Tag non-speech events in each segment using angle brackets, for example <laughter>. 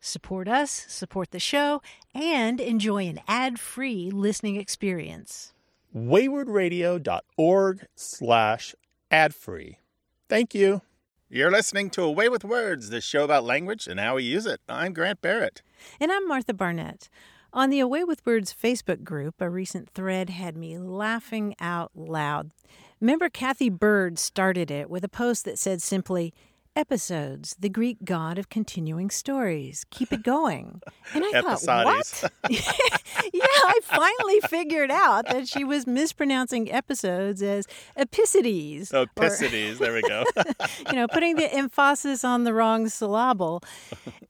Support us, support the show, and enjoy an ad-free listening experience. waywordradio.org slash ad-free. Thank you. You're listening to A Way with Words, the show about language and how we use it. I'm Grant Barrett. And I'm Martha Barnette. On the A Way with Words Facebook group, a recent thread had me laughing out loud. Member Kathy Bird started it with a post that said simply, Episodes, the Greek god of continuing stories. Keep it going. <laughs> And I thought, what? <laughs> yeah, I finally figured out that she was mispronouncing episodes as epicides. Oh, epicides, there we go. <laughs> you know, putting the emphasis on the wrong syllable.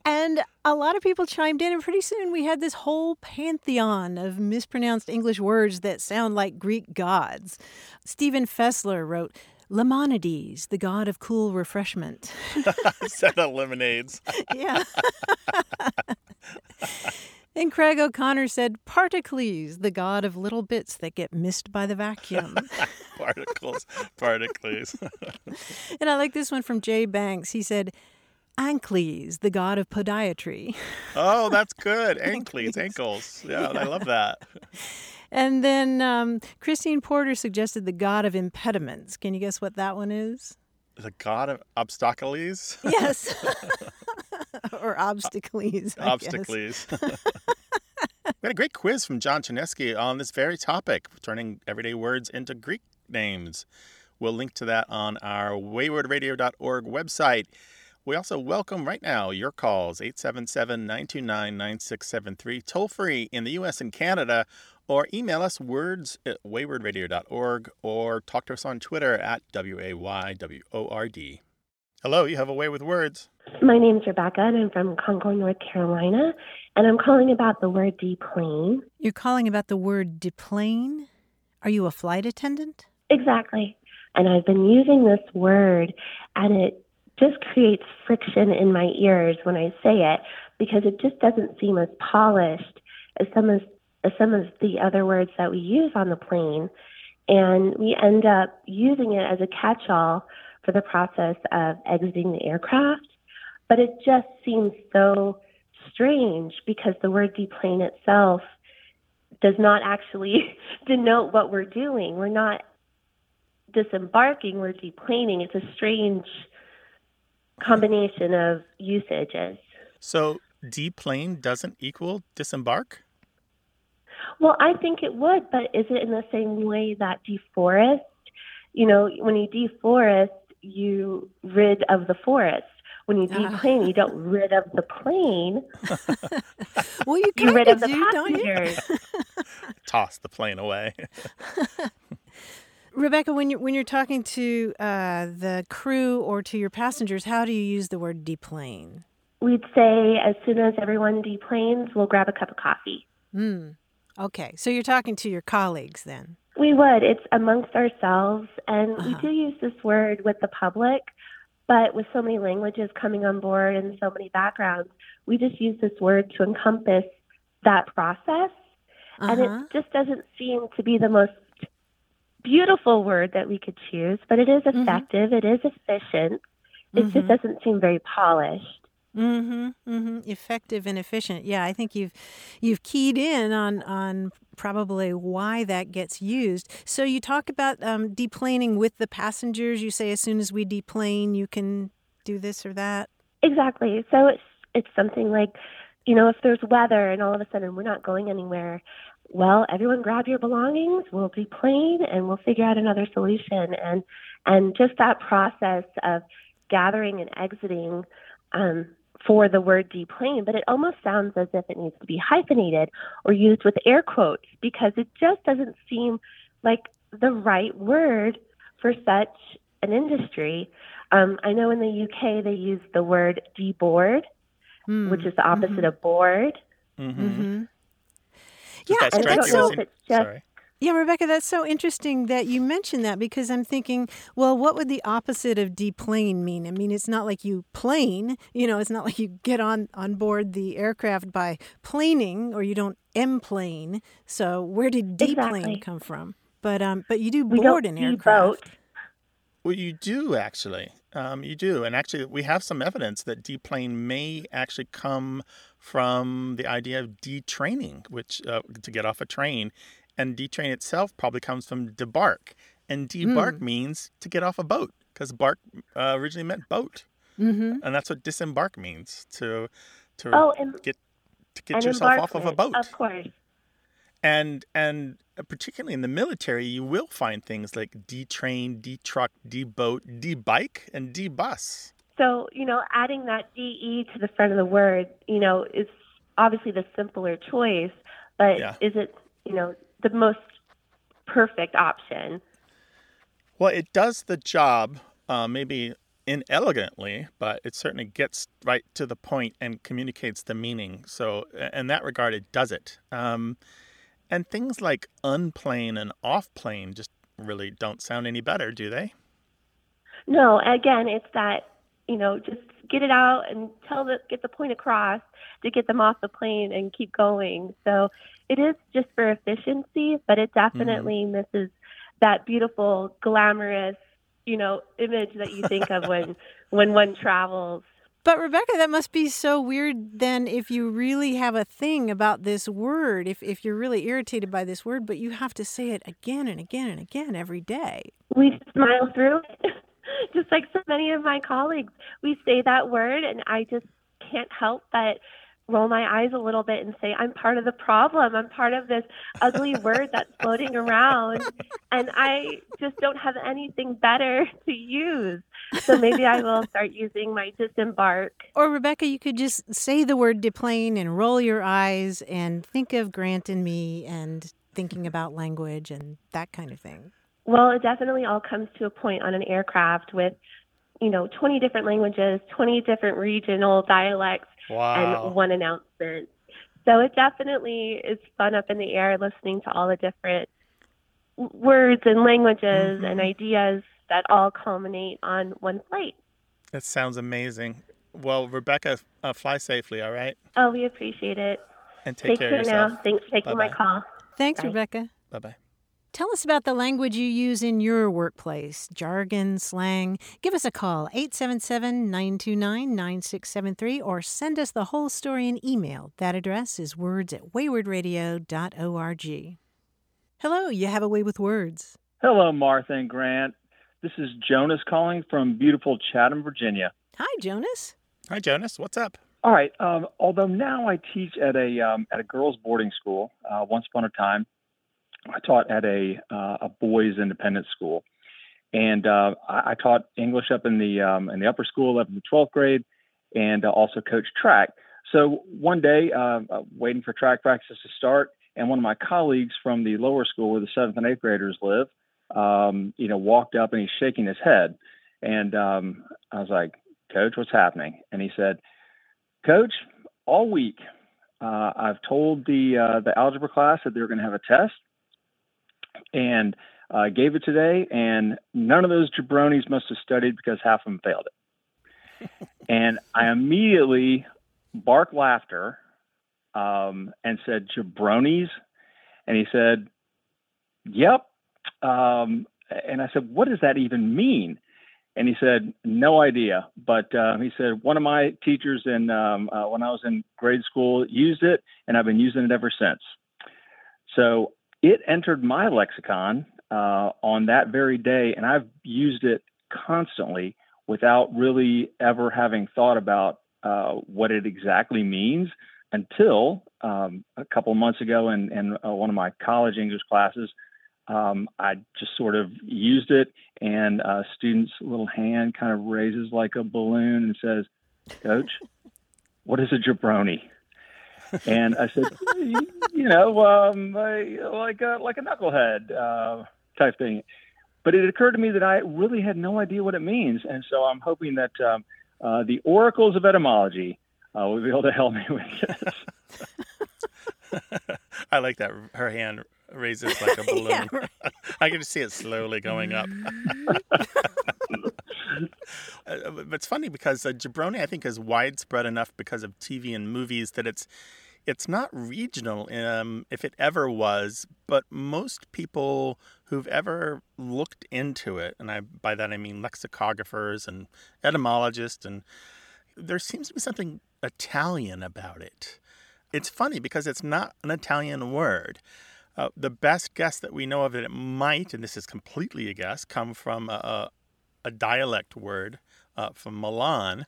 And a lot of people chimed in, and pretty soon we had this whole pantheon of mispronounced English words that sound like Greek gods. Stephen Fessler wrote, Lemonides, the god of cool refreshment. <laughs> Instead of lemonades. <laughs> yeah. and Craig O'Connor said, Particles, the god of little bits that get missed by the vacuum. <laughs> particles, particles. and I like this one from Jay Banks. He said, Ankles, the god of podiatry. oh, that's good. Ankles, ankles. Yeah, yeah, I love that. And then um, Christine Porter suggested the god of impediments. Can you guess what that one is? The god of obstacles? Yes. <laughs> <laughs> or obstacles. obstacles. <laughs> we had a great quiz from John Chaneski on this very topic, turning everyday words into Greek names. We'll link to that on our waywordradio.org website. We also welcome right now your calls 877 929 9673, toll free in the US and Canada, or email us words at waywordradio.org or talk to us on Twitter at W A Y W O R D. Hello, you have a way with words. My name's Rebecca, and I'm from Concord, North Carolina, and I'm calling about the word deplane. You're calling about the word deplane? Are you a flight attendant? Exactly. And I've been using this word, and it just creates friction in my ears when I say it because it just doesn't seem as polished as some of some of the other words that we use on the plane, and we end up using it as a catch-all for the process of exiting the aircraft. But it just seems so strange because the word deplane itself does not actually <laughs> denote what we're doing. We're not disembarking, we're deplaning. It's a strange combination of usages. So deplane doesn't equal disembark? Well, I think it would, but is it in the same way that deforest? You know, when you deforest, you rid of the forest. When you deplane, uh. you don't rid of the plane. <laughs> well, you kind rid of the do, passengers. <laughs> Toss the plane away. <laughs> Rebecca, when you're when you're talking to uh, the crew or to your passengers, how do you use the word deplane? We'd say as soon as everyone deplanes, we'll grab a cup of coffee. Hmm. Okay, so you're talking to your colleagues then? We would. It's amongst ourselves, and uh-huh. we do use this word with the public, but with so many languages coming on board and so many backgrounds, we just use this word to encompass that process. Uh-huh. And it uh-huh. just doesn't seem to be the most beautiful word that we could choose, but it is mm-hmm. effective, mm-hmm. it is efficient. It mm-hmm. just doesn't seem very polished. Mm-hmm, mm-hmm. Effective and efficient. Yeah, I think you've you've keyed in on on probably why that gets used. So you talk about um, deplaning with the passengers. You say as soon as we deplane, you can do this or that. Exactly. So it's it's something like, you know, if there's weather and all of a sudden we're not going anywhere, well, everyone grab your belongings, we'll deplane and we'll figure out another solution. And, and just that process of gathering and exiting um, for the word deplane, but it almost sounds as if it needs to be hyphenated or used with air quotes because it just doesn't seem like the right word for such an industry. Um, I know in the UK they use the word deboard, mm. which is the opposite mm-hmm. of board. Mm-hmm. Mm-hmm. Yeah, and I don't know if it's just Sorry. Yeah, Rebecca, that's so interesting that you mentioned that because I'm thinking, well, what would the opposite of deplane mean? I mean, it's not like you plane, you know, it's not like you get on on board the aircraft by planing or you don't emplane. So where did deplane exactly. come from? But um, but you do board don't an aircraft. deboat. Well, you do actually. Um, you do, and actually, we have some evidence that deplane may actually come from the idea of detraining, which uh, to get off a train and detrain itself probably comes from debark. And debark Mm. means to get off a boat because bark uh, originally meant boat. Mm-hmm. And that's what disembark means to to Oh, and, get to get yourself off of a boat. Of course. And and particularly in the military, you will find things like detrain, detruck, deboat, debike, and debus. So, you know, adding that DE to the front of the word, you know, is obviously the simpler choice, but Yeah. is it, you know, the most perfect option? Well, it does the job, uh, maybe inelegantly, but it certainly gets right to the point and communicates the meaning. So, in that regard, it does it. Um, and things like unplane and off-plane just really don't sound any better, do they? No, again, it's that, you know, just get it out and tell the get the point across to get them off the plane and keep going. So it is just for efficiency, but it definitely mm-hmm. misses that beautiful, glamorous, you know, image that you think of when <laughs> when one travels. But Rebecca, that must be so weird then if you really have a thing about this word, if if you're really irritated by this word, but you have to say it again and again and again every day. We smile through it. <laughs> just like so many of my colleagues. We say that word and I just can't help but roll my eyes a little bit and say, I'm part of the problem. I'm part of this ugly <laughs> word that's floating around. And I just don't have anything better to use. So maybe I will <laughs> start using my disembark. Or Rebecca, you could just say the word deplane and roll your eyes and think of Grant and me and thinking about language and that kind of thing. Well, it definitely all comes to a point on an aircraft with, you know, 20 different languages, 20 different regional dialects, Wow. and one announcement. So it definitely is fun up in the air listening to all the different words and languages and ideas that all culminate on one flight. That sounds amazing. Well, Rebecca, uh, fly safely, all right? Oh, we appreciate it. And take, care of now. Thanks for taking my Bye-bye. call. Thanks, Bye. Rebecca. Bye bye. Tell us about the language you use in your workplace jargon, slang. Give us a call, 877 929 9673, or send us the whole story in email. That address is words at waywordradio.org. Hello, you have a way with words. Hello, Martha and Grant. This is Jonas calling from beautiful Chatham, Virginia. Hi, Jonas. Hi, Jonas. What's up? All right. Um, although now I teach at a um, at a girls' boarding school, uh, once upon a time I taught at a uh, a boys' independent school, and uh, I, I taught English up in the um, in the upper school, 11th to 12th grade, and uh, also coached track. So one day, uh, uh, waiting for track practice to start, and one of my colleagues from the lower school where the seventh and eighth graders live, um, you know, walked up and he's shaking his head, and um, I was like, "Coach, what's happening?" And he said, "Coach, all week uh, I've told the the algebra class that they're going to have a test, and uh, gave it today, and none of those jabronis must have studied because half of them failed it." <laughs> and I immediately barked laughter um, and said, "Jabronis," and he said, "Yep." Um, and I said, "What does that even mean?" And he said, "No idea." But uh, he said one of my teachers in um, uh, when I was in grade school used it, and I've been using it ever since. So it entered my lexicon uh, on that very day, and I've used it constantly without really ever having thought about uh, what it exactly means. until um, a couple months ago in, in uh, one of my college English classes, um, I just sort of used it, and a student's little hand kind of raises like a balloon and says, Coach, what is a jabroni? And I said, you know, um, like a, like a knucklehead uh, type thing. But it occurred to me that I really had no idea what it means, and so I'm hoping that um, uh, the oracles of etymology uh, will be able to help me with this. <laughs> I like that. Her hand raises like a <laughs> balloon. yeah, right. <laughs> I can see it slowly going up. <laughs> uh, but it's funny because uh, jabroni, I think, is widespread enough because of TV and movies that it's it's not regional um, if it ever was, but most people who've ever looked into it, and I by that I mean lexicographers and etymologists, and there seems to be something Italian about it. It's funny because it's not an Italian word. Uh, the best guess that we know of that it might, and this is completely a guess, come from a, a dialect word uh, from Milan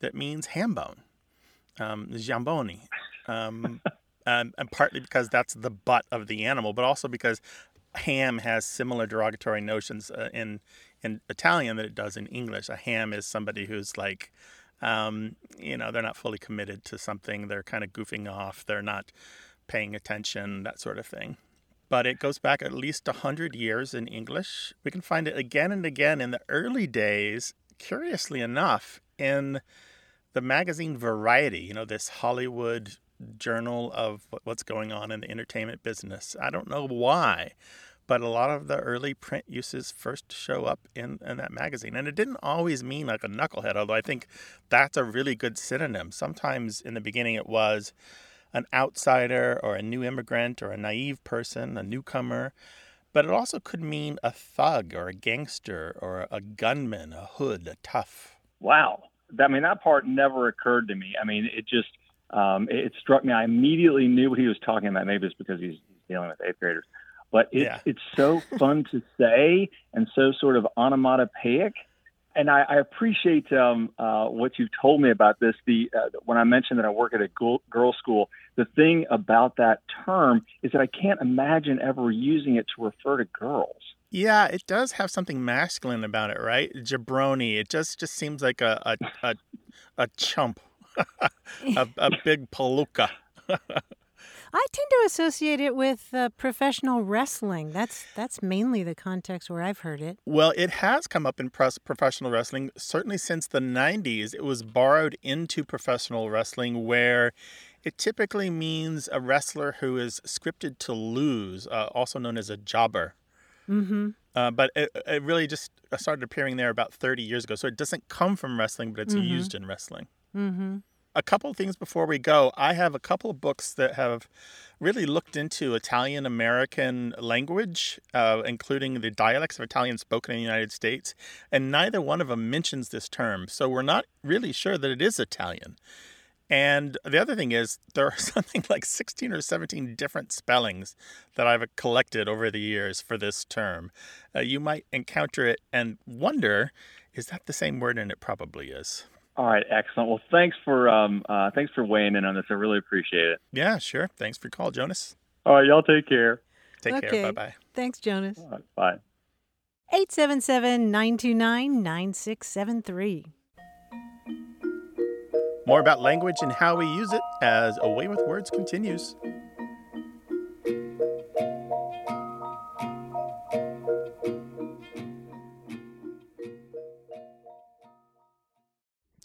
that means ham bone, um, jamboni um, and, <laughs> and partly because that's the butt of the animal, but also because ham has similar derogatory notions uh, in in Italian that it does in English. A ham is somebody who's like, um, you know, they're not fully committed to something. They're kind of goofing off. They're not paying attention, that sort of thing. But it goes back at least 100 years in English. We can find it again and again in the early days, curiously enough, in the magazine Variety, you know, this Hollywood journal of what's going on in the entertainment business. I don't know why, but a lot of the early print uses first show up in, in that magazine. And it didn't always mean like a knucklehead, although I think that's a really good synonym. Sometimes in the beginning it was an outsider or a new immigrant or a naive person, a newcomer. But it also could mean a thug or a gangster or a gunman, a hood, a tough. Wow. I mean, that part never occurred to me. I mean, it just, um, it, struck me. I immediately knew what he was talking about. Maybe it's because he's, he's dealing with eighth graders, but it, yeah. it's so fun to say and so sort of onomatopoeic. And I, I appreciate um, uh, what you've told me about this. The uh, when I mentioned that I work at a girls' school, the thing about that term is that I can't imagine ever using it to refer to girls. Yeah, it does have something masculine about it, right? Jabroni. It just just seems like a a, a, a chump <laughs> a, a, big palooka. <laughs> I tend to associate it with uh, professional wrestling. That's that's mainly the context where I've heard it. Well, it has come up in press professional wrestling certainly since the 90s. It was borrowed into professional wrestling where it typically means a wrestler who is scripted to lose, uh, also known as a jobber. Mm-hmm. Uh, but it, it really just started appearing there about 30 years ago. So it doesn't come from wrestling, but it's mm-hmm. used in wrestling. Mm-hmm. A couple of things before we go. I have a couple of books that have really looked into Italian American language, uh, including the dialects of Italian spoken in the United States, and neither one of them mentions this term. So we're not really sure that it is Italian. And the other thing is, <laughs> there are something like 16 or 17 different spellings that I've collected over the years for this term. Uh, you might encounter it and wonder, is that the same word? And it probably is. All right, excellent. Well, thanks for um, uh, thanks for weighing in on this. I really appreciate it. Yeah, sure. Thanks for your call, Jonas. All right, y'all take care. Take okay. care. Bye bye. Thanks, Jonas. Right, bye. 877 929 9673. More about language and how we use it as A Way with Words continues.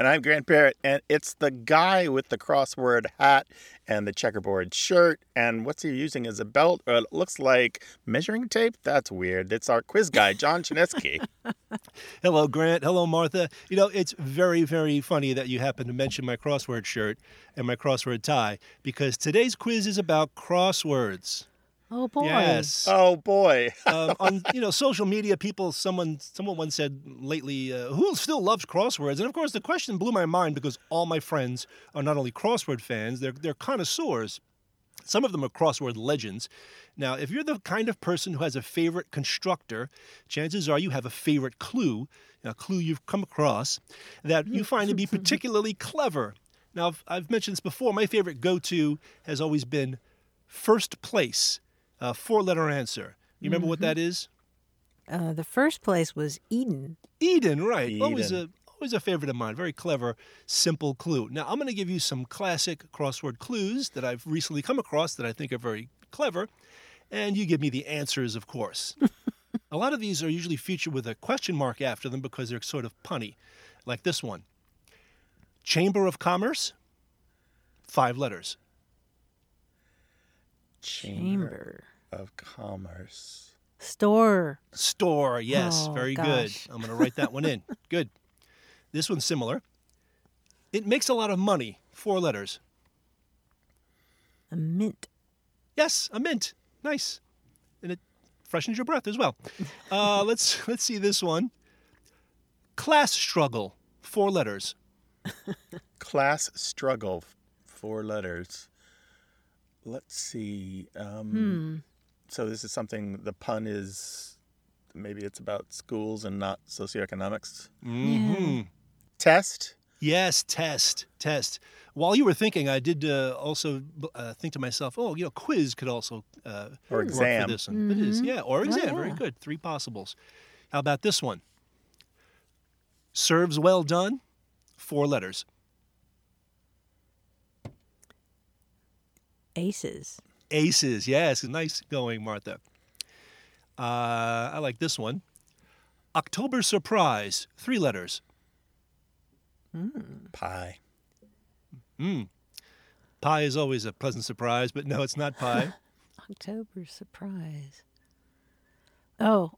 And I'm Grant Barrett, and it's the guy with the crossword hat and the checkerboard shirt. And what's he using as a belt? Or it looks like measuring tape? That's weird. It's our quiz guy, John Chaneski. <laughs> Hello, Grant. Hello, Martha. You know, it's very, very funny that you happen to mention my crossword shirt and my crossword tie because today's quiz is about crosswords. Oh boy. Yes. Oh boy. <laughs> um, on you know social media, people someone someone once said lately, uh, who still loves crosswords? And of course, the question blew my mind because all my friends are not only crossword fans, they're they're connoisseurs. Some of them are crossword legends. Now, if you're the kind of person who has a favorite constructor, chances are you have a favorite clue, a clue you've come across that you find to be <laughs> particularly clever. Now, I've, I've mentioned this before. My favorite go-to has always been first place, a four-letter answer. You remember what that is? Uh, the first place was Eden. Eden, right? Always a always a favorite of mine. Very clever, simple clue. Now I'm going to give you some classic crossword clues that I've recently come across that I think are very clever, and you give me the answers, of course. <laughs> a lot of these are usually featured with a question mark after them because they're sort of punny, like this one. Chamber of Commerce, five letters. Chamber. Of Commerce. Store. Store, yes, Oh, very gosh. good. I'm going to write that one in. <laughs> Good. This one's similar. It makes a lot of money, four letters. A mint. Yes, a mint. Nice. And it freshens your breath as well. <laughs> Uh, let's let's see this one. Class struggle, four letters. <laughs> Class struggle, four letters. Let's see. Um, Hmm. So this is something. The pun is maybe it's about schools and not socioeconomics. hmm Test. Yes, test, test. While you were thinking, I did uh, also uh, think to myself, oh, you know, quiz could also uh, Or work exam. for this one. It is, Mhm. yeah, or Oh, exam. Very yeah. good. Three possibles. How about this one? Serves well done, four letters. Aces. Aces, yes, nice going, Martha. Uh, I like this one. October surprise, three letters. Pie. Mm. Pie is always a pleasant surprise, but no, it's not pie. <laughs> October surprise. Oh,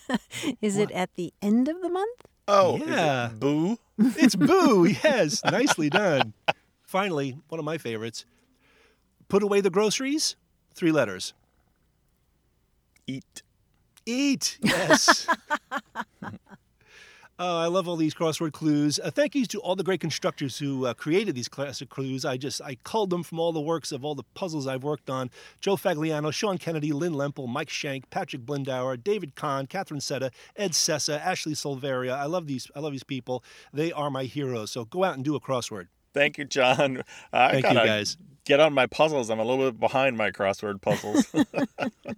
<laughs> is it at the end of the month? Oh, is it Yeah. boo. it's boo, yes, nicely done. Finally, one of my favorites. Put away the groceries, three letters. Eat. Eat, yes. <laughs> <laughs> Oh, I love all these crossword clues. Uh, thank you to all the great constructors who uh, created these classic clues. I just I culled them from all the works of all the puzzles I've worked on. Joel Fagliano, Sean Kennedy, Lynn Lempel, Mike Shenk, Patrick Blindauer, David Kahn, Catherine Setta, Ed Sessa, Ashley Silveria. I love these. I love these people. They are my heroes. So go out and do a crossword. Thank you, John. I Thank you, guys. Get on my puzzles. I'm a little bit behind my crossword puzzles. <laughs>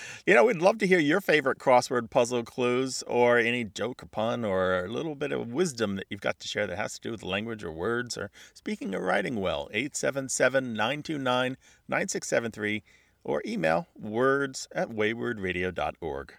<laughs> you know, we'd love to hear your favorite crossword puzzle clues or any joke or pun or a little bit of wisdom that you've got to share that has to do with language or words or speaking or writing well. 877 929 9673 or email words at waywordradio.org.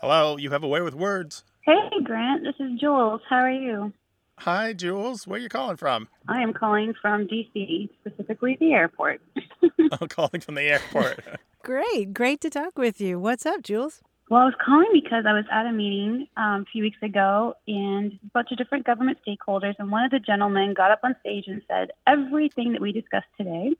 Hello, you have a way with words. Hey, Grant. This is Jules. How are you? Hi, Jules. Where are you calling from? I am calling from D.C., specifically the airport. I'm <laughs> calling from the airport. <laughs> Great. Great to talk with you. What's up, Jules? Well, I was calling because I was at a meeting um, a few weeks ago and a bunch of different government stakeholders, and one of the gentlemen got up on stage and said, Everything that we discussed today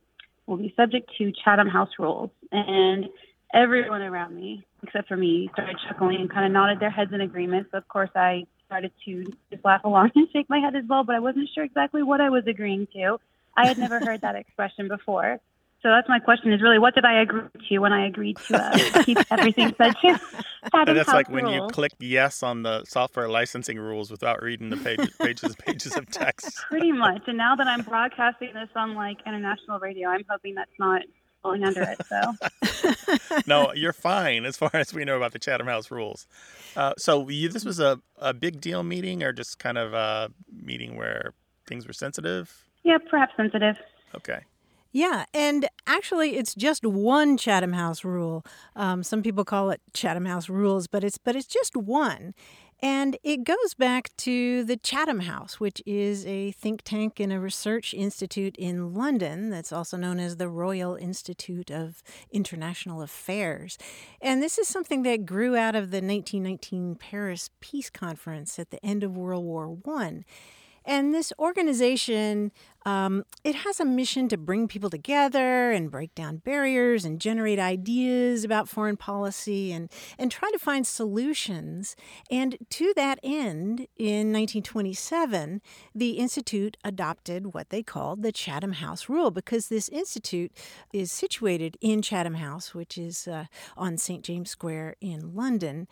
will be subject to Chatham House rules. And everyone around me, except for me, started chuckling and kind of nodded their heads in agreement. So, of course, I started to just laugh along <laughs> and shake my head as well, but I wasn't sure exactly what I was agreeing to. I had never heard that <laughs> expression before. So that's my question is really what did I agree to when I agreed to uh, <laughs> keep everything said to And Chatham that's House like when you rules? click yes on the software licensing rules without reading the pages, pages and pages of text. Pretty much. And now that I'm broadcasting this on like international radio, I'm hoping that's not falling under it. So <laughs> No, you're fine as far as we know about the Chatham House rules. Uh, so you, this was a, a big deal meeting or just kind of a meeting where things were sensitive? yeah, perhaps sensitive. Okay. Yeah, and actually, it's just one Chatham House rule. Um, some people call it Chatham House rules, but it's but it's just one, and it goes back to the Chatham House, which is a think tank and a research institute in London that's also known as the Royal Institute of International Affairs. And this is something that grew out of the 1919 Paris Peace Conference at the end of World War One. And this organization, um, it has a mission to bring people together and break down barriers and generate ideas about foreign policy and, and try to find solutions. And to that end, in 1927, the Institute adopted what they called the Chatham House Rule because this institute is situated in Chatham House, which is uh, on St. James Square in London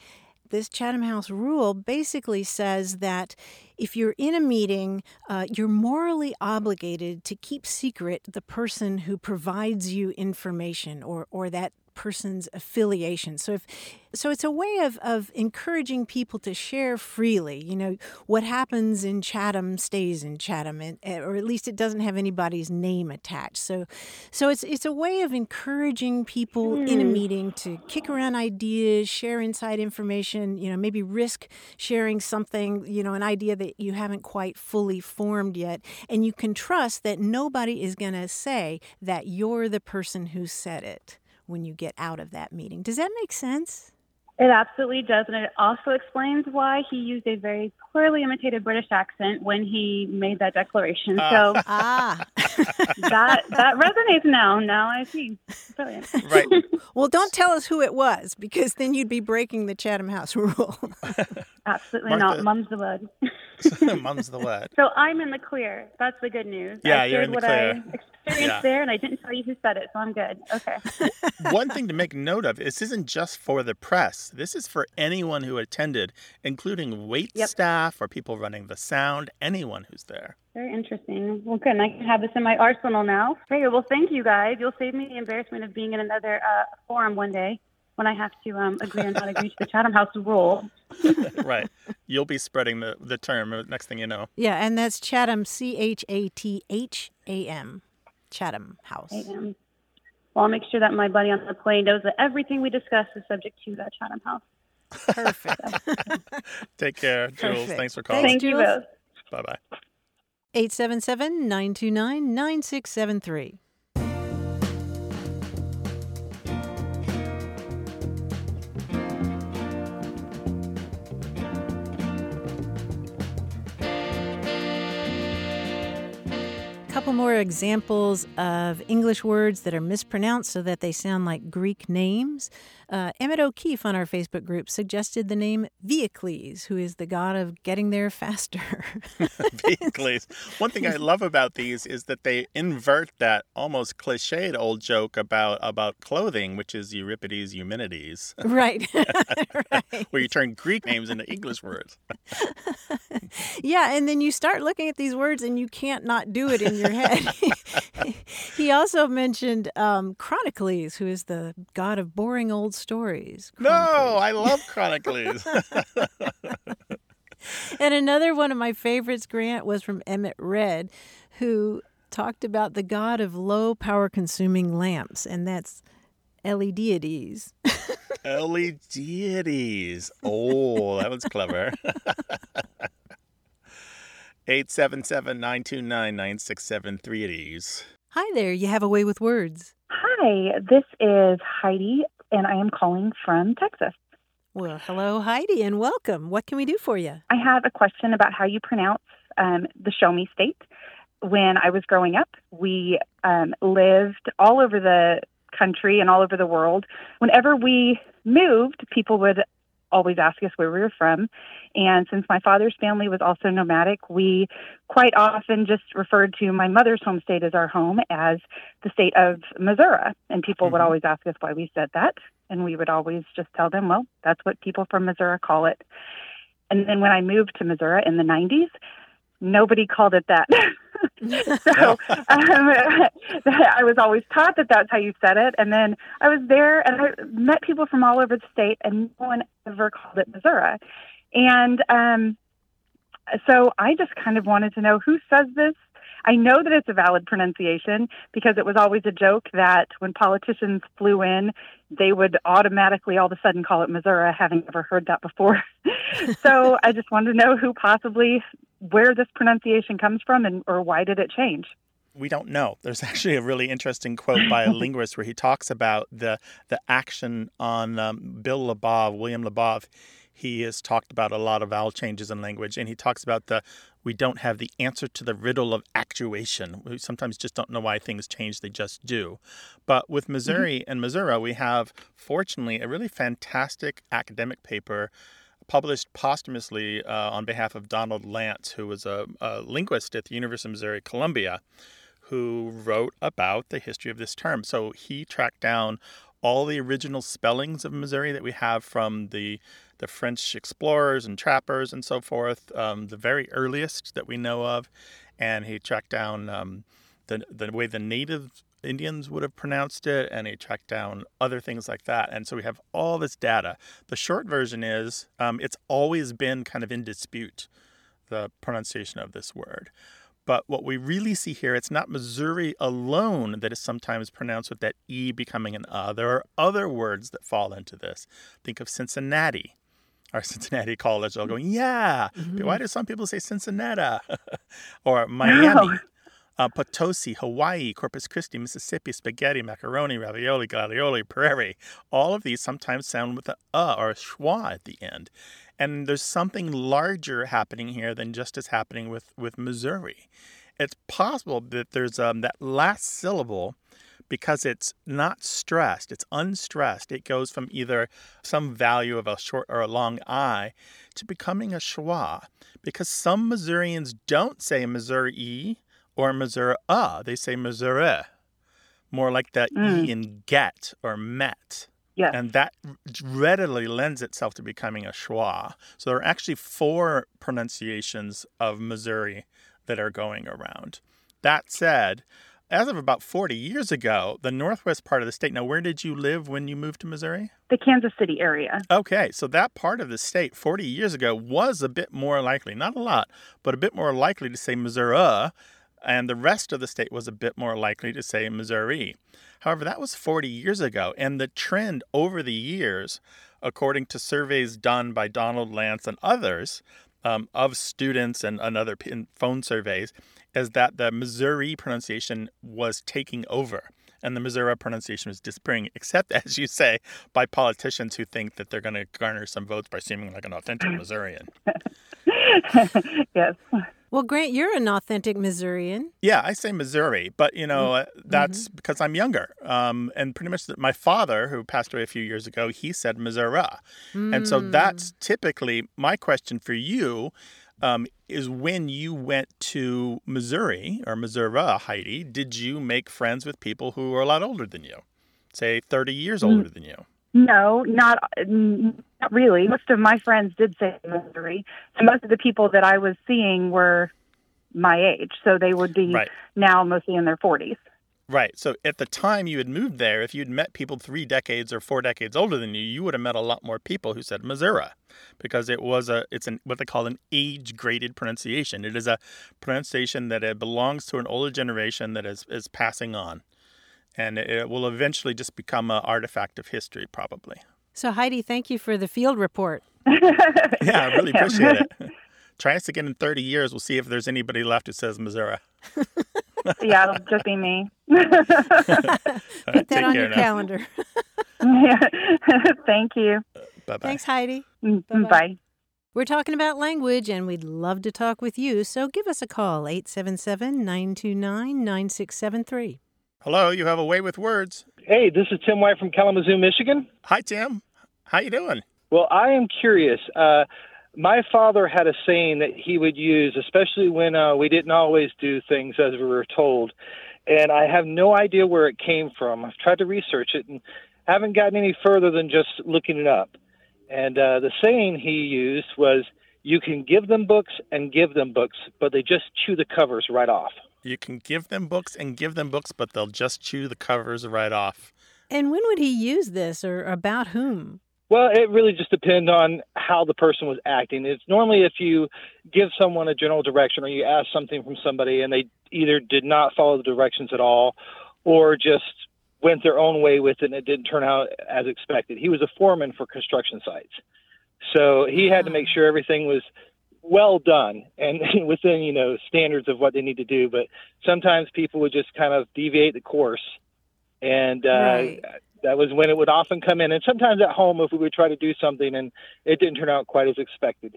this Chatham House rule basically says that if you're in a meeting, uh, you're morally obligated to keep secret the person who provides you information or, or that person's affiliation. So if so it's a way of, of encouraging people to share freely. You know, what happens in Chatham stays in Chatham, and, eh, or at least it doesn't have anybody's name attached. So, so it's it's a way of encouraging people mm. in a hmm. meeting to kick around ideas, share inside information. You know, maybe risk sharing something. You know, an idea that you haven't quite fully formed yet, and you can trust that nobody is going to say that you're the person who said it when you get out of that meeting. Does that make sense? It absolutely does, and it also explains why he used a very poorly imitated British accent when he made that declaration. Uh. So <laughs> ah. <laughs> that that resonates now. Now I see. Brilliant. Right. <laughs> well, don't tell us who it was, because then you'd be breaking the Chatham House rule. Absolutely Martha. not. Mum's the word. Mum's the word. So I'm in the clear. That's the good news. Yeah, I you're in the clear. I experienced yeah. there, and I didn't tell you who said it, so I'm good. Okay. <laughs> One thing to make note of: this isn't just for the press. This is for anyone who attended, including wait yep. staff or people running the sound. Anyone who's there. Very interesting. Well, good. And I can have this in my arsenal now. Great. Well, thank you guys. You'll save me the embarrassment of being in another uh, forum one day when I have to um, agree on how to agree to the <laughs> Chatham House rule. <laughs> right. You'll be spreading the, the term uh, next thing you know. Yeah, and that's Chatham, C H A T H A M, Chatham House. A-M. Well, I'll make sure that my buddy on the plane knows that everything we discuss is subject to that Chatham House. Perfect. <laughs> <laughs> Take care, Jules. Perfect. Thanks for calling. Thank you both. Bye bye. 877 929 9673. Couple more examples of English words that are mispronounced so that they sound like Greek names. Uh, Emmett O'Keefe on our Facebook group suggested the name Viacles, who is the god of getting there faster. <laughs> Viacles. One thing I <laughs> love about these is that they invert that almost cliched old joke about about clothing, which is Euripides Eumenides. Right. right. <laughs> Where you turn Greek names into English words. yeah, and then you start looking at these words and you can't not do it in your head. he also mentioned um, Chronicles, who is the god of boring old stories. No, I love Chronicles. <laughs> and another one of my favorites, Grant, was from Emmett Red, who talked about the god of low power consuming lamps, and that's LEDities. LEDities. Oh, that was clever. <laughs> 877 929 9673 Hi there, you have a way with words. Hi, this is Heidi and I am calling from Texas. Well, hello, Heidi, and welcome. What can we do for you? I have a question about how you pronounce um, the Show Me State. When I was growing up, we um, lived all over the country and all over the world. Whenever we moved, people would always ask us where we were from. And since my father's family was also nomadic, we quite often just referred to my mother's home state as our home as the state of Missouri. And people mm-hmm. would always ask us why we said that. And we would always just tell them, well, that's what people from Missouri call it. And then when I moved to Missouri in the 90s, nobody called it that. <laughs> <laughs> so um, <laughs> I was always taught that that's how you said it. And then I was there and I met people from all over the state, and no one ever called it Missouri. And um, so I just kind of wanted to know who says this. I know that it's a valid pronunciation because it was always a joke that when politicians flew in, they would automatically all of a sudden call it Missouri, having never heard that before. <laughs> so I just wanted to know who possibly where this pronunciation comes from and or why did it change? we don't know. There's <laughs> actually a really interesting quote by a <laughs> linguist where he talks about the the action on um, Bill Labov, William Labov. He has talked about a lot of vowel changes in language, and he talks about the we don't have the answer to the riddle of actuation. We sometimes just don't know why things change; they just do. But with Missouri mm-hmm. and Missouri, we have fortunately a really fantastic academic paper published posthumously uh, on behalf of Donald Lance, who was a, a linguist at the University of Missouri Columbia who wrote about the history of this term. So he tracked down all the original spellings of Missouri that we have from the the French explorers and trappers and so forth, um, the very earliest that we know of, and he tracked down um, the the way the native Indians would have pronounced it, and he tracked down other things like that. And so we have all this data. The short version is um, it's always been kind of in dispute, the pronunciation of this word. But what we really see here, it's not Missouri alone that is sometimes pronounced with that E becoming an uh. There are other words that fall into this. Think of Cincinnati. Our <laughs> Cincinnati college are going, yeah. Mm-hmm. Why do some people say Cincinnati? <laughs> or Miami. Uh, Potosi, Hawaii, Corpus Christi, Mississippi, spaghetti, macaroni, ravioli, gladioli, prairie. All of these sometimes sound with a uh or a schwa at the end. And there's something larger happening here than just as happening with, with Missouri. It's possible that there's um, that last syllable because it's not stressed, it's unstressed. It goes from either some value of a short or a long I to becoming a schwa. Because some Missourians don't say Missouri or Missouri, Ah, they say Missouri. More like that mm. E in get or met. Yes. And that readily lends itself to becoming a schwa. So there are actually four pronunciations of Missouri that are going around. That said, as of about 40 years ago, the northwest part of the state. Now, where did you live when you moved to Missouri? The Kansas City area. Okay, so that part of the state 40 years ago was a bit more likely, not a lot, but a bit more likely to say Missouri, and the rest of the state was a bit more likely to say Missouri. However, that was 40 years ago, and the trend over the years, according to surveys done by Donald Lance and others um, of students and, and other phone surveys, is that the Missouri pronunciation was taking over and the Missouri pronunciation was disappearing, <laughs> except, as you say, by politicians who think that they're going to garner some votes by seeming like an authentic <laughs> Missourian. yes. Well, Grant, you're an authentic Missourian. Yeah, I say Missouri, but you know mm-hmm. Uh, that's mm-hmm. because I'm younger. Um, and pretty much my father, who passed away a few years ago, he said Missouri, mm. and so that's mm. typically my question for you. Um, is when you went to Missouri or Missouri, Heidi, did you make friends with people who are a lot older than you? Say 30 years older mm. than you? No, not not really. Most of my friends did say Missouri. So most of the people that I was seeing were my age, so they would be right. now mostly in their forties. Right. So at the time you had moved there, if you'd met people three decades or four decades older than you, you would have met a lot more people who said Missouri, because it was a it's an what they call an age graded pronunciation. It is a pronunciation that it belongs to an older generation that is is passing on and it will eventually just become an artifact of history, probably. So, Heidi, thank you for the field report. <laughs> yeah, I really appreciate it. <laughs> Try us again in 30 years. We'll see if there's anybody left who says Missouri. <laughs> yeah, it'll just be me. Put that on your now. calendar. yeah. Thank you. bye bye. Thanks, Heidi. Mm, Bye-bye. Bye. We're talking about language, and we'd love to talk with you. So give us a call, 877 929 9673. Hello, you have a way with words. Hey, this is Tim White from Kalamazoo, Michigan. Hi, Tim. How you doing? Well, I am curious. Uh, my father had a saying that he would use, especially when uh, we didn't always do things as we were told. And I have no idea where it came from. I've tried to research it and haven't gotten any further than just looking it up. And uh, the saying he used was, You can give them books and give them books, but they just chew the covers right off. You can give them books and give them books, but they'll just chew the covers right off. And when would he use this or about whom? Well, it really just depends on how the person was acting. It's normally if you give someone a general direction or you ask something from somebody and they either did not follow the directions at all or just went their own way with it and it didn't turn out as expected. He was a foreman for construction sites. So he had to make ah. sure everything was well done and <laughs> within, you know, standards of what they need to do. But sometimes people would just kind of deviate the course. And uh, Right. that was when it would often come in. And sometimes at home, if we would try to do something and it didn't turn out quite as expected,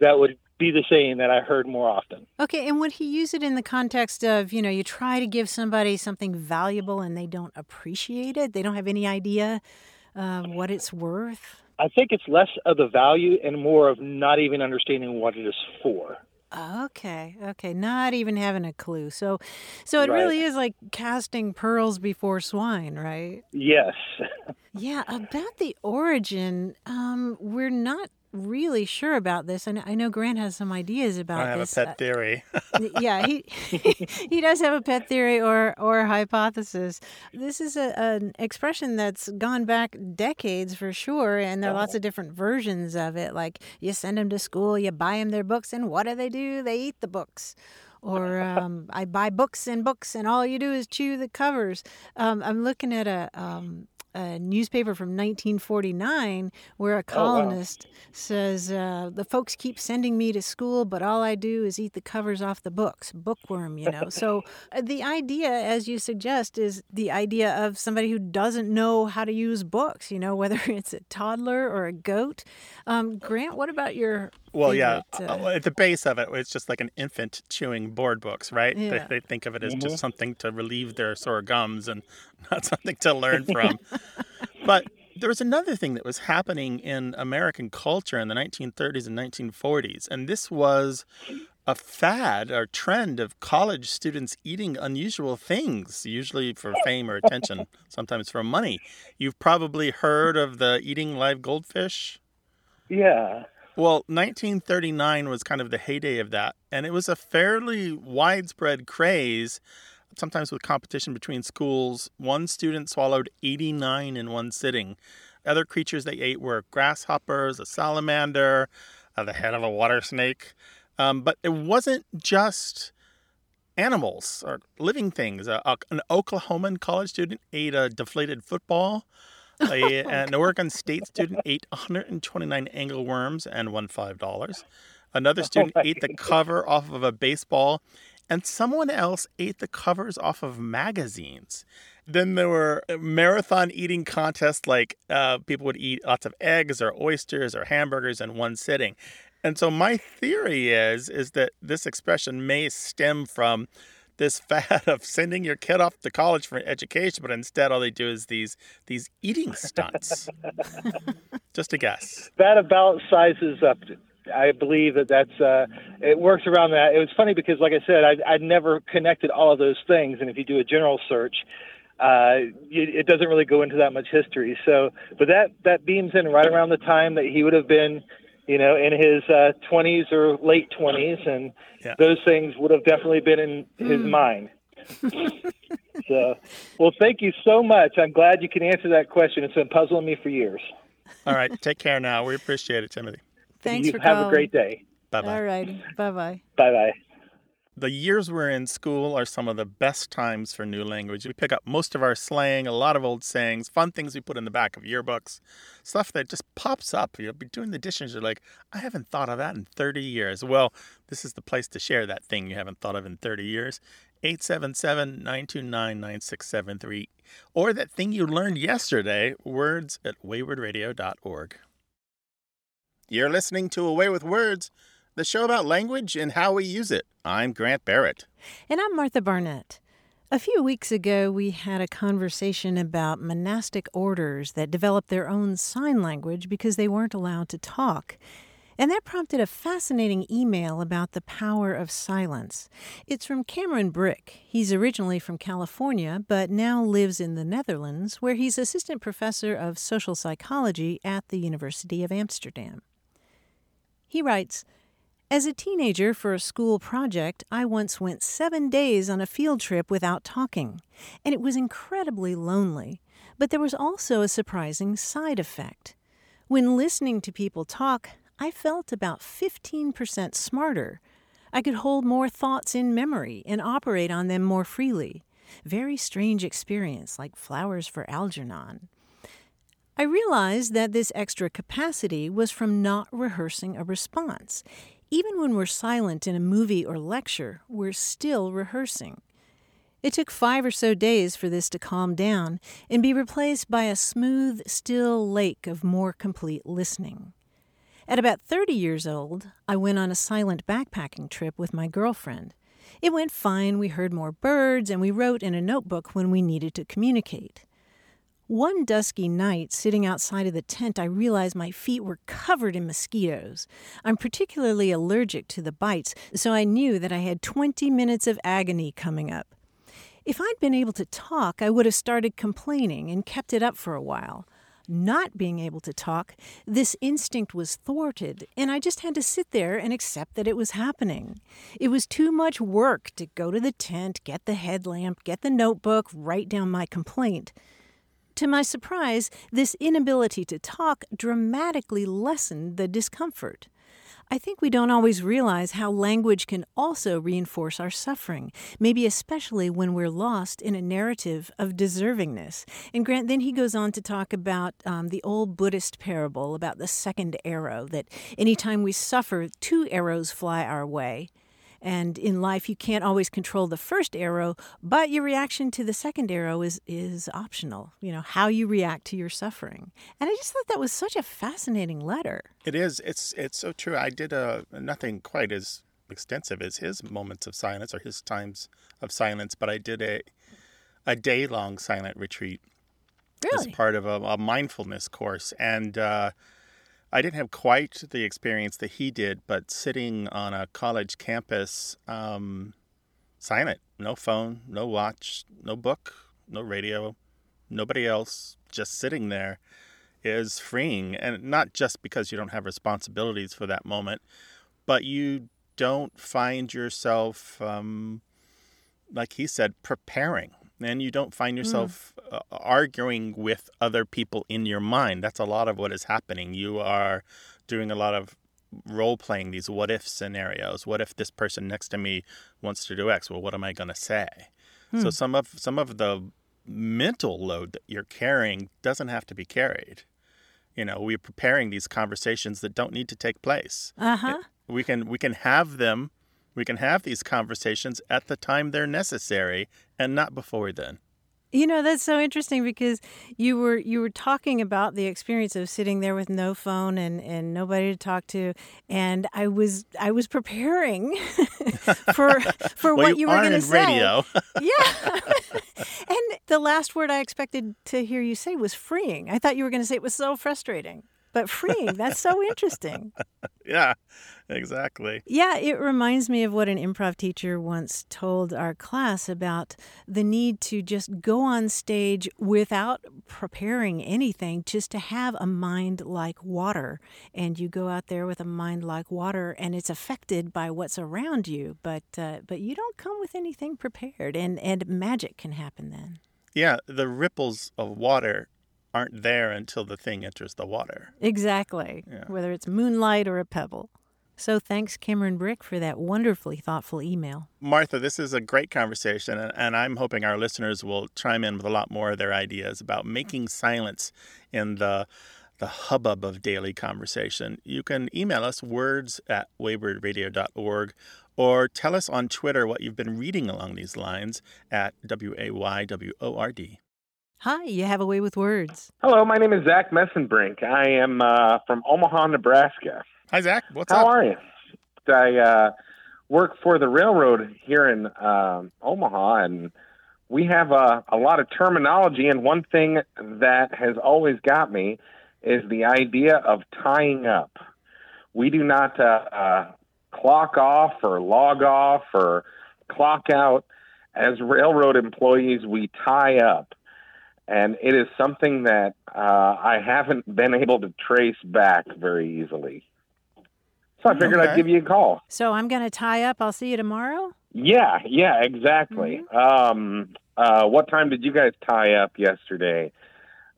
that would be the saying that I heard more often. Okay, and would he use it in the context of, you know, you try to give somebody something valuable and they don't appreciate it? They don't have any idea uh, what it's worth? I think it's less of the value and more of not even understanding what it is for. Okay, okay, not even having a clue. So, so it Right. really is like casting pearls before swine, right? Yes. <laughs> Yeah, about the origin, um, we're not really sure about this. And I know Grant has some ideas about this. I have this. a Uh, pet theory. yeah, he <laughs> he does have a pet theory or or hypothesis. This is a, an expression that's gone back decades for sure, and there are lots of different versions of it. Like you send them to school, you buy them their books, and what do they do? They eat the books. Or <laughs> um, I buy books and books, and all you do is chew the covers. Um, I'm looking at a um, a newspaper from 1949 where a Oh, wow. columnist says uh, the folks keep sending me to school but all i do is eat the covers off the books bookworm you know so <laughs> uh, the idea as you suggest is the idea of somebody who doesn't know how to use books you know whether <laughs> it's a toddler or a goat um, grant what about your Well, yeah. favorite, uh, At the base of it, it's just like an infant chewing board books, right? Yeah. They, they think of it as just something to relieve their sore gums and <laughs> not something to learn <laughs> from. but there was another thing that was happening in American culture in the 1930s and 1940s, and this was a fad or trend of college students eating unusual things, usually for fame or attention, <laughs> sometimes for money. You've probably heard of the eating live goldfish. Yeah. Well, 1939 was kind of the heyday of that, and it was a fairly widespread craze, sometimes with competition between schools. One student swallowed 89 in one sitting. Other creatures they ate were grasshoppers, a salamander, uh, the head of a water snake. Um, but it wasn't just animals or living things. Uh, a- an Oklahoman college student ate a deflated football. A, <laughs> an Oregon State student ate 129 angleworms and won $5. Another student my ate the <laughs> cover off of a baseball, and someone else ate the covers off of magazines. Then there were marathon eating contests, like uh, people would eat lots of eggs or oysters or hamburgers in one sitting. And so my theory is is that this expression may stem from this <laughs> fad of sending your kid off to college for an education, but instead all they do is these these eating stunts. <laughs> Just a guess. that about sizes up. I believe that that's uh, it works around that. It was funny because, like I said, I, I'd never connected all of those things, and if you do a general search, uh, it, it doesn't really go into that much history. So, but that that beams in right around the time that he would have been, you know, in his uh, 20s or late 20s, and Yeah. those things would have definitely been in his mind. <laughs> so, well, thank you so much. I'm glad you can answer that question. It's been puzzling me for years. All right, take care now. We appreciate it, Timothy. thanks you for have calling. a great day. Bye bye. all righty bye-bye Bye bye. The years we're in school are some of the best times for new language. We pick up most of our slang, a lot of old sayings, fun things we put in the back of yearbooks, stuff that just pops up. You'll be doing the dishes, you're like, I haven't thought of that in 30 years. Well, this is the place to share that thing you haven't thought of in 30 years. 877 929 9673. Or that thing you learned yesterday, words at waywordradio.org. You're listening to A Way with Words, the show about language and how we use it. I'm Grant Barrett. And I'm Martha Barnette. A few weeks ago, we had a conversation about monastic orders that developed their own sign language because they weren't allowed to talk. And that prompted a fascinating email about the power of silence. It's from Cameron Brick. He's originally from California, but now lives in the Netherlands, where he's assistant professor of social psychology at the University of Amsterdam. He writes, as a teenager for a school project, I once went seven days on a field trip without talking, and it was incredibly lonely. But there was also a surprising side effect. When listening to people talk, I felt about 15% smarter. I could hold more thoughts in memory and operate on them more freely. Very strange experience, like flowers for Algernon. I realized that this extra capacity was from not rehearsing a response. Even when we're silent in a movie or lecture, we're still rehearsing. It took five or so days for this to calm down and be replaced by a smooth, still lake of more complete listening. At about 30 years old, I went on a silent backpacking trip with my girlfriend. It went fine, we heard more birds, and we wrote in a notebook when we needed to communicate. One dusky night, sitting outside of the tent, I realized my feet were covered in mosquitoes. I'm particularly allergic to the bites, so I knew that I had 20 minutes of agony coming up. If I'd been able to talk, I would have started complaining and kept it up for a while. Not being able to talk, this instinct was thwarted, and I just had to sit there and accept that it was happening. It was too much work to go to the tent, get the headlamp, get the notebook, write down my complaint. To my surprise, this inability to talk dramatically lessened the discomfort. I think we don't always realize how language can also reinforce our suffering, maybe especially when we're lost in a narrative of deservingness. And Grant, then he goes on to talk about um, the old Buddhist parable about the second arrow that anytime we suffer, two arrows fly our way. And in life, you can't always control the first arrow, but your reaction to the second arrow is is optional. You know how you react to your suffering. And I just thought that was such a fascinating letter. It is. It's it's so true. I did a nothing quite as extensive as his moments of silence or his times of silence, but I did a a day long silent retreat Really? as part of a, a mindfulness course, and uh, I didn't have quite the experience that he did, but sitting on a college campus, um, silent, no phone, no watch, no book, no radio, nobody else, just sitting there is freeing. And not just because you don't have responsibilities for that moment, but you don't find yourself, um, like he said, preparing. And you don't find yourself uh, arguing with other people in your mind. That's a lot of what is happening. You are doing a lot of role playing these what if scenarios. What if this person next to me wants to do X? Well, what am I going to say? So some of some of the mental load that you're carrying doesn't have to be carried. You know, we're preparing these conversations that don't need to take place. Uh huh. We can we can have them. We can have these conversations at the time they're necessary and not before then. You know that's so interesting because you were you were talking about the experience of sitting there with no phone and, and nobody to talk to, and I was I was preparing <laughs> for <laughs> for well, what you, were going to in say. radio. <laughs> Yeah, and the last word I expected to hear you say was freeing. I thought you were going to say it was so frustrating, but freeing. that's so interesting. <laughs> yeah, exactly. Yeah, it reminds me of what an improv teacher once told our class about the need to just go on stage without preparing anything, just to have a mind like water. And you go out there with a mind like water, and it's affected by what's around you, but uh, but you don't come with anything prepared, and and magic can happen then. Yeah, the ripples of water aren't there until the thing enters the water. Exactly. Yeah. Whether it's moonlight or a pebble. So thanks, Cameron Brick, for that wonderfully thoughtful email. Martha, this is a great conversation, and, and I'm hoping our listeners will chime in with a lot more of their ideas about making silence in the the hubbub of daily conversation. You can email us words at waywordradio.org or tell us on Twitter what you've been reading along these lines at W A Y W O R D. Hi, you have a way with words. Hello, my name is Zach Messenbrink. I am uh, from Omaha, Nebraska. Hi, Zach. What's How up? are you? I uh, work for the railroad here in um Omaha, and we have uh, a lot of terminology. And one thing that has always got me is the idea of tying up. We do not uh, uh, clock off or log off or clock out. As railroad employees, we tie up. And it is something that uh, I haven't been able to trace back very easily. So I figured Okay. I'd give you a call. So I'm going to tie up. I'll see you tomorrow. Yeah, yeah, exactly. Um, uh, what time did you guys tie up yesterday?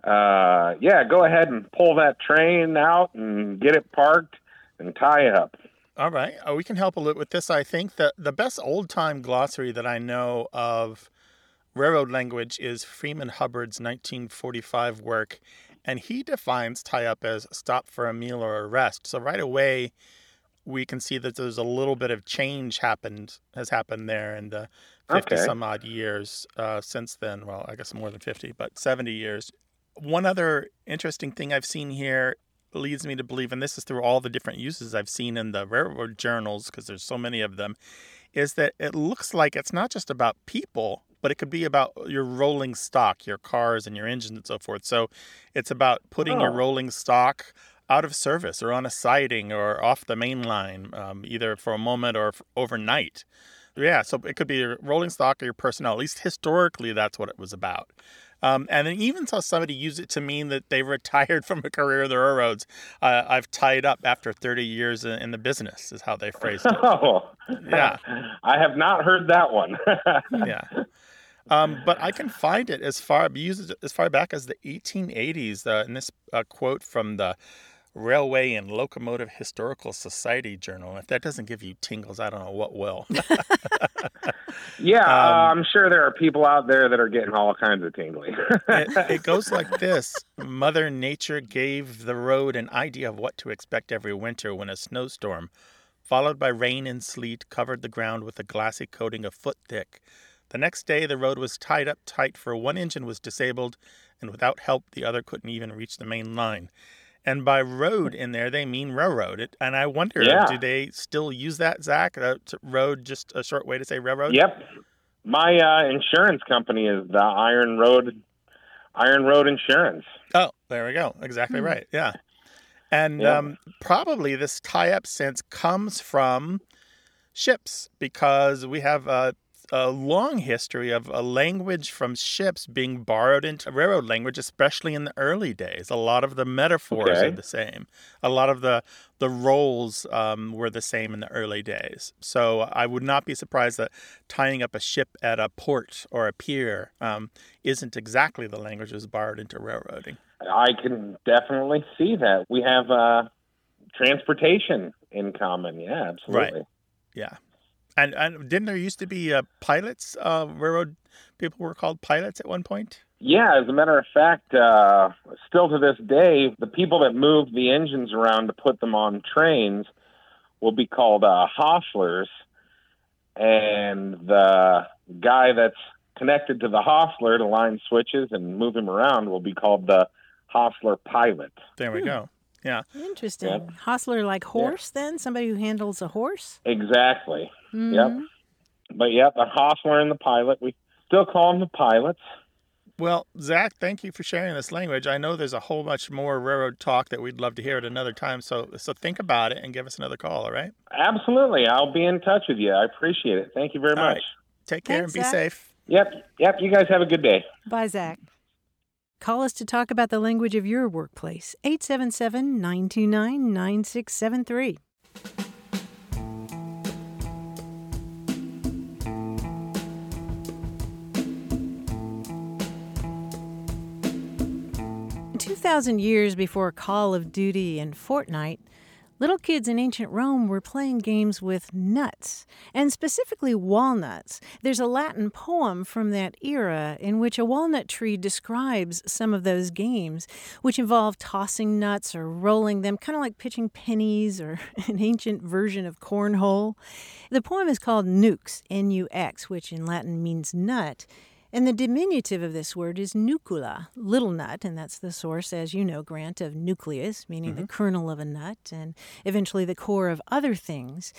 uh, yeah, go ahead and pull that train out and get it parked and tie up. All right. Uh, we can help a little with this. I think that the best old time glossary that I know of railroad language is Freeman Hubbard's 1945 work, and he defines tie up as stop for a meal or a rest. So right away, we can see that there's a little bit of change happened has happened there in the 50 Okay. some odd years uh, since then. Well, I guess more than 50, but 70 years. One other interesting thing I've seen here leads me to believe, and this is through all the different uses I've seen in the railroad journals, because there's so many of them, is that it looks like it's not just about people, but it could be about your rolling stock, your cars and your engines and so forth. So it's about putting your Oh. rolling stock out of service or on a siding or off the main line, um, either for a moment or overnight. Yeah, so it could be your rolling stock or your personnel. At least historically, that's what it was about. Um, and then even saw somebody use it to mean that they <laughs> retired from a career in the railroads. Uh, I've tied up after 30 years in, in the business, is how they phrased it. <laughs> Oh, Yeah. <laughs> I have not heard that one. yeah. Um, but I can <laughs> find it as far used as far back as the 1880s. Uh, in this uh, quote from the Railway and Locomotive Historical Society Journal. If that doesn't give you tingles, I don't know what will. <laughs> yeah, uh, Um, I'm sure there are people out there that are getting all kinds of tingling. it, it <laughs> goes like this Mother Nature gave the road an idea of what to expect every winter when a snowstorm, followed by rain and sleet, covered the ground with a glassy coating a foot thick. The next day, the road was tied up tight, for one engine was disabled, and without help, the other couldn't even reach the main line. And by road in there, they mean railroad. It, and I wonder, Yeah. do they still use that, Zach? Uh, road, just a short way to say railroad? Yep. My uh, insurance company is the Iron Road Iron Road Insurance. Oh, there we go. Exactly Hmm. right. Yeah. And um, probably this tie up sense comes from ships because we have a, a long history of a language from ships being borrowed into railroad language, especially in the early days. A lot of the metaphors are the same. A lot of the the roles um, were the same in the early days. So I would not be surprised that tying up a ship at a port or a pier um, isn't exactly the language that was borrowed into railroading. I can definitely see that. We have uh, transportation in common. Yeah, absolutely. Right. Yeah. And and didn't there used to be uh, pilots? Uh, railroad people were called pilots at one point. Yeah, as a matter of fact, uh, still to this day, the people that move the engines around to put them on trains will be called uh, hostlers, and the guy that's connected to the hostler to line switches and move him around will be called the hostler pilot. There we go. Yeah. Interesting. Hostler like horse, then? Somebody who handles a horse? Exactly. Mhm. Yep. But yep, the hostler and the pilot, we still call them the pilots. Well, Zach, thank you for sharing this language. I know there's a whole bunch more railroad talk that we'd love to hear at another time. So so think about it and give us another call. All right. Absolutely. I'll be in touch with you. I appreciate it. Thank you very All much. right. Take care Thanks, and be Zach. safe. Yep. Yep. You guys have a good day. Bye, Zach. Call us to talk about the language of your workplace. 877 929 9673. Two thousand years before Call of Duty and Fortnite, little kids in ancient Rome were playing games with nuts, and specifically walnuts. There's a Latin poem from that era in which a walnut tree describes some of those games, which involve tossing nuts or rolling them, kind of like pitching pennies or <laughs> an ancient version of cornhole. The poem is called Nux, N U X, which in Latin means nut. And the diminutive of this word is nucula, little nut, and that's the source, as you know, Grant, of nucleus, meaning the mm-hmm. kernel of a nut, and eventually the core of other things.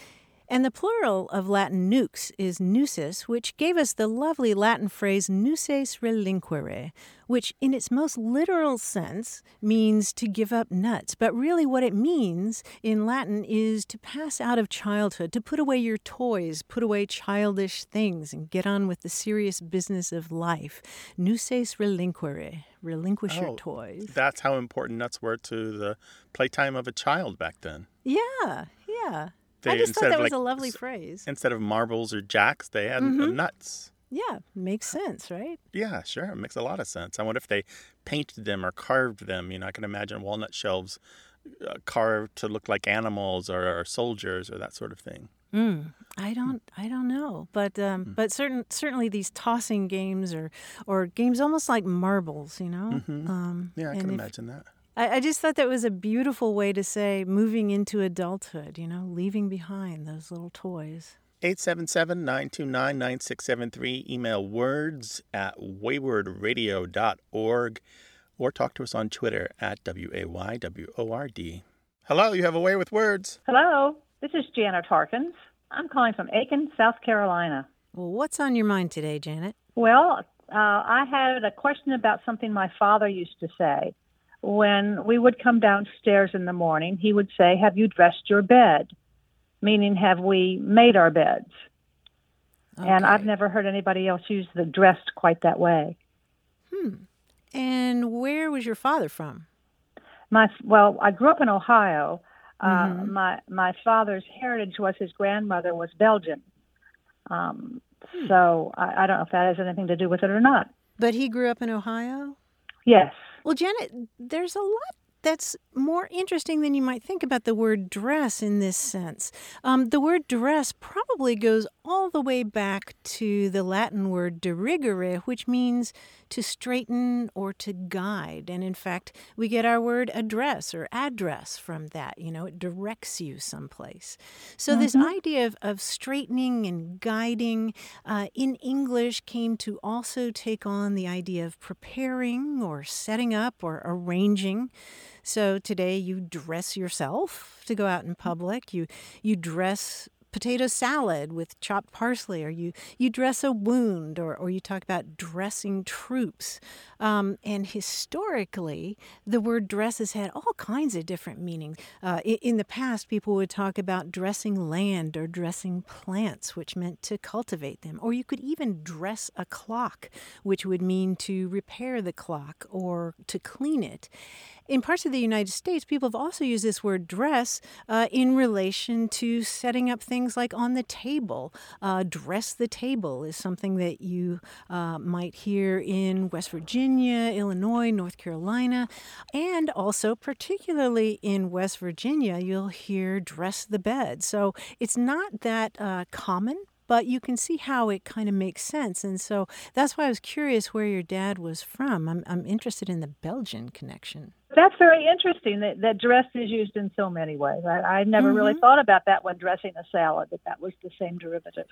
And the plural of Latin nux is nucis, which gave us the lovely Latin phrase nuces relinquere, which in its most literal sense means to give up nuts. But really, what it means in Latin is to pass out of childhood, to put away your toys, put away childish things, and get on with the serious business of life. Nuces relinquere, relinquish Oh, your toys. That's how important nuts were to the playtime of a child back then. Yeah, yeah. I They- just thought that was like, a lovely phrase. Instead of marbles or jacks, they had uh, Mhm. nuts. Yeah, makes sense, right? Yeah, sure. It makes a lot of sense. I wonder if they painted them or carved them. You know, I can imagine walnut shelves uh, carved to look like animals or, or soldiers or that sort of thing. Mm, I don't, I don't know, but um, Mm. but certain certainly these tossing games or or games almost like marbles, you know. Mhm. Um, Yeah, I can if- imagine that. I, I just thought that was a beautiful way to say moving into adulthood, you know, leaving behind those little toys. 877-929-9673. Email words at waywordradio.org or talk to us on Twitter at W-A-Y-W-O-R-D. Hello, you have a way with words. Hello, this is Janet Harkins. I'm calling from Aiken, South Carolina. Well, what's on your mind today, Janet? Well, uh, I had a question about something my father used to say. When we would come downstairs in the morning, he would say, Have you dressed your bed? Meaning, have we made our beds? And I've never heard anybody else use the dressed quite that way. Hmm. And where was your father from? My well, I grew up in Ohio. Uh, Mhm. My my father's heritage was his grandmother was Belgian. Um, Hmm. So I, I don't know if that has anything to do with it or not. But he grew up in Ohio? Yes. Well, Janet, there's a lot that's more interesting than you might think about the word dress in this sense. Um, the word dress probably goes all the way back to the Latin word dirigere, which means to straighten or to guide. And in fact, we get our word address or address from that. You know, it directs you someplace. So, this idea of, of straightening and guiding uh, in English came to also take on the idea of preparing or setting up or arranging. So today you dress yourself to go out in public. You you dress potato salad with chopped parsley, or you you dress a wound, or or you talk about dressing troops. Um, and historically, the word dress has had all kinds of different meanings. Uh, in, in the past, people would talk about dressing land or dressing plants, which meant to cultivate them. Or you could even dress a clock, which would mean to repair the clock or to clean it. In parts of the United States, people have also used this word dress uh, in relation to setting up things like on the table. Uh, dress the table is something that you uh, might hear in West Virginia, Illinois, North Carolina, and also, particularly in West Virginia, you'll hear dress the bed. So it's not that uh, common but you can see how it kind of makes sense. And so that's why I was curious where your dad was from. I'm, I'm interested in the Belgian connection. That's very interesting that, that dress is used in so many ways. I, I never really Mhm. thought about that when dressing a salad, that that was the same derivative.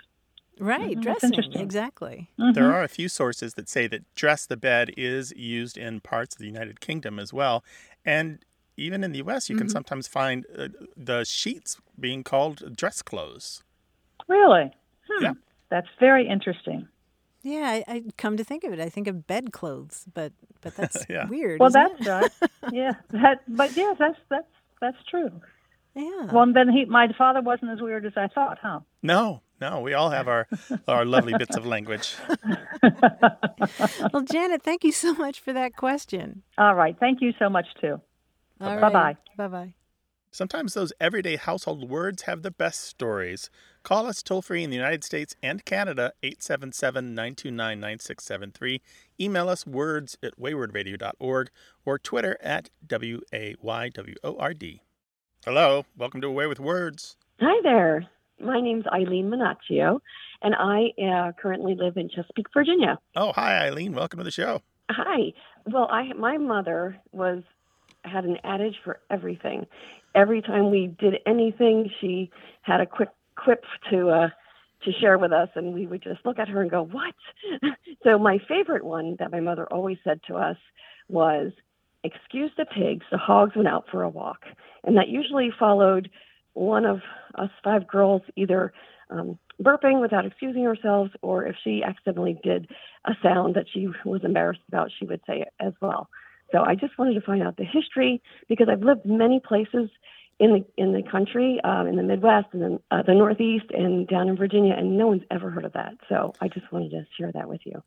Right, Mhm, dressing. Exactly. There Mhm. are a few sources that say that dress the bed is used in parts of the United Kingdom as well. And even in the US, you can Mhm. sometimes find uh, the sheets being called dress clothes. Really? Hmm. Yeah. That's very interesting. Yeah, I, I come to think of it, I think of bedclothes, but but that's <laughs> Yeah. weird. Well, isn't that's it? right. yeah. That, but yeah, that's that's that's true. Yeah. Well, then he, my father wasn't as weird as I thought, huh? No, no, we all have our, our lovely bits of language. well, Janet, thank you so much for that question. All right. Thank you so much too. Bye-bye. Bye bye. Sometimes those everyday household words have the best stories. Call us toll free in the United States and Canada, 877 929 9673. Email us words at waywordradio.org or Twitter at W A Y W O R D. Hello, welcome to A Way with Words. Hi there. My name's Eileen Minaccio, and I uh, currently live in Chesapeake, Virginia. Oh, hi, Eileen. Welcome to the show. Hi. Well, I my mother was had an adage for everything. Every time we did anything, she had a quick quip to uh, to share with us, and we would just look at her and go, "What?" <laughs> so my favorite one that my mother always said to us was, "Excuse the pigs, the hogs went out for a walk," and that usually followed one of us five girls either um, burping without excusing ourselves, or if she accidentally did a sound that she was embarrassed about, she would say it as well. So I just wanted to find out the history because I've lived many places in the in the country, um, in the Midwest and then uh, the Northeast and down in Virginia, and no one's ever heard of that. So I just wanted to share that with you.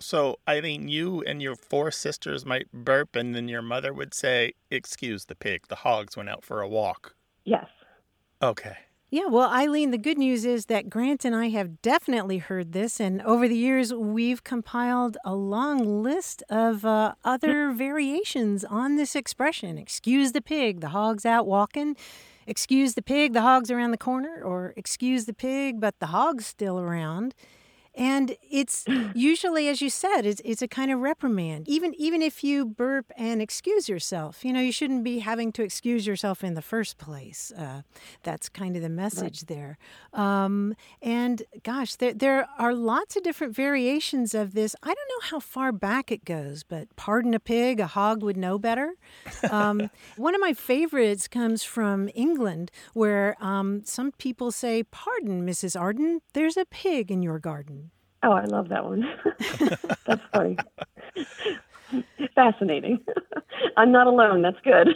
So, I Eileen, you and your four sisters might burp, and then your mother would say, Excuse the pig, the hogs went out for a walk. Yes. Okay. Yeah, well, Eileen, the good news is that Grant and I have definitely heard this, and over the years, we've compiled a long list of uh, other variations on this expression. Excuse the pig, the hog's out walking. Excuse the pig, the hog's around the corner. Or excuse the pig, but the hog's still around. And it's <clears throat> usually, as you said, it's, it's a kind of reprimand. Even even if you burp and excuse yourself, you know, you shouldn't be having to excuse yourself in the first place. Uh, that's kind of the message right. there. Um, and gosh, there there are lots of different variations of this. I don't know how far back it goes, but pardon a pig, a hog would know better. Um, <laughs> one of my favorites comes from England, where um, some people say, "Pardon, Mrs. Arden, there's a pig in your garden." Oh, I love that one. <laughs> That's funny. Fascinating. <laughs> I'm not alone. That's good.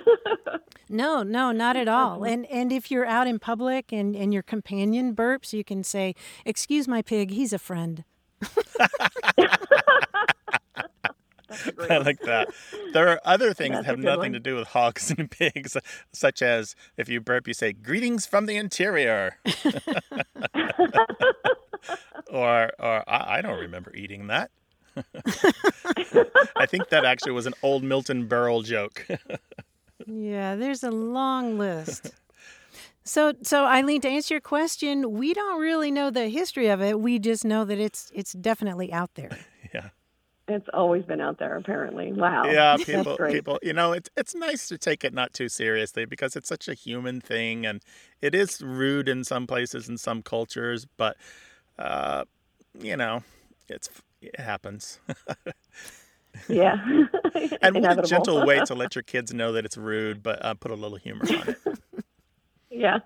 <laughs> no, no, not at all. And and if you're out in public and, and your companion burps, you can say, Excuse my pig, he's a friend. <laughs> I like that. There are other <laughs> things That's that have nothing one. to do with hogs <laughs> and pigs, such as if you burp, you say, Greetings from the interior or or I, I don't remember eating that. I think that actually was an old Milton Berle joke. yeah, there's a long list. So, so Eileen, to answer your question, we don't really know the history of it. We just know that it's it's definitely out there. Yeah, it's always been out there. Apparently, wow. Yeah, <laughs> people, people, you know, it's it's nice to take it not too seriously because it's such a human thing, and it is rude in some places in some cultures, but uh, you know, it's it happens. yeah. <laughs> and <laughs> what a gentle way to let your kids know that it's rude, but uh, put a little humor on it. yeah.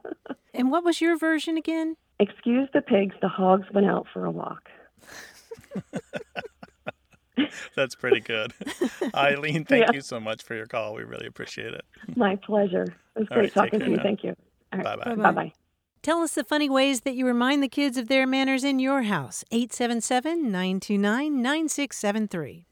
And what was your version again? Excuse the pigs, the hogs went out for a walk. <laughs> That's pretty good. <laughs> Eileen, thank yeah. you so much for your call. We really appreciate it. My pleasure. It was All great right, talking to you. Now. Thank you. Bye bye. Bye bye. Tell us the funny ways that you remind the kids of their manners in your house. 877 929 9673.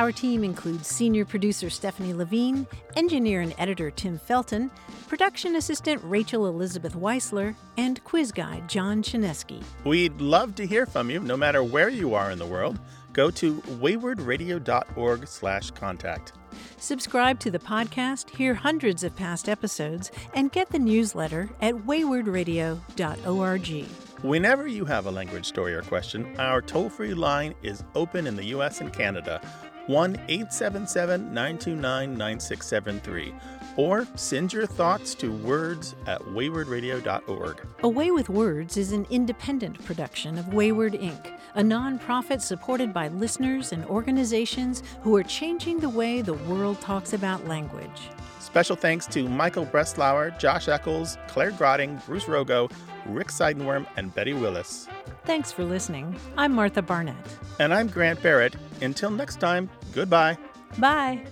Our team includes senior producer Stephanie Levine, engineer and editor Tim Felton, production assistant Rachel Elizabeth Weisler, and quiz guide John Chaneski. We'd love to hear from you, no matter where you are in the world. Go to waywordradio.org/contact. Subscribe to the podcast, hear hundreds of past episodes, and get the newsletter at waywordradio.org. Whenever you have a language story or question, our toll free line is open in the U.S. and Canada 1 877 929 9673 or send your thoughts to words at waywordradio.org. Away with Words is an independent production of Wayword Inc., a nonprofit supported by listeners and organizations who are changing the way the world talks about language. Special thanks to Michael Breslauer, Josh Eccles, Claire Grotting, Bruce Rogo, Rick Seidenworm, and Betty Willis. Thanks for listening. I'm Martha Barnette. And I'm Grant Barrett. Until next time, goodbye. Bye.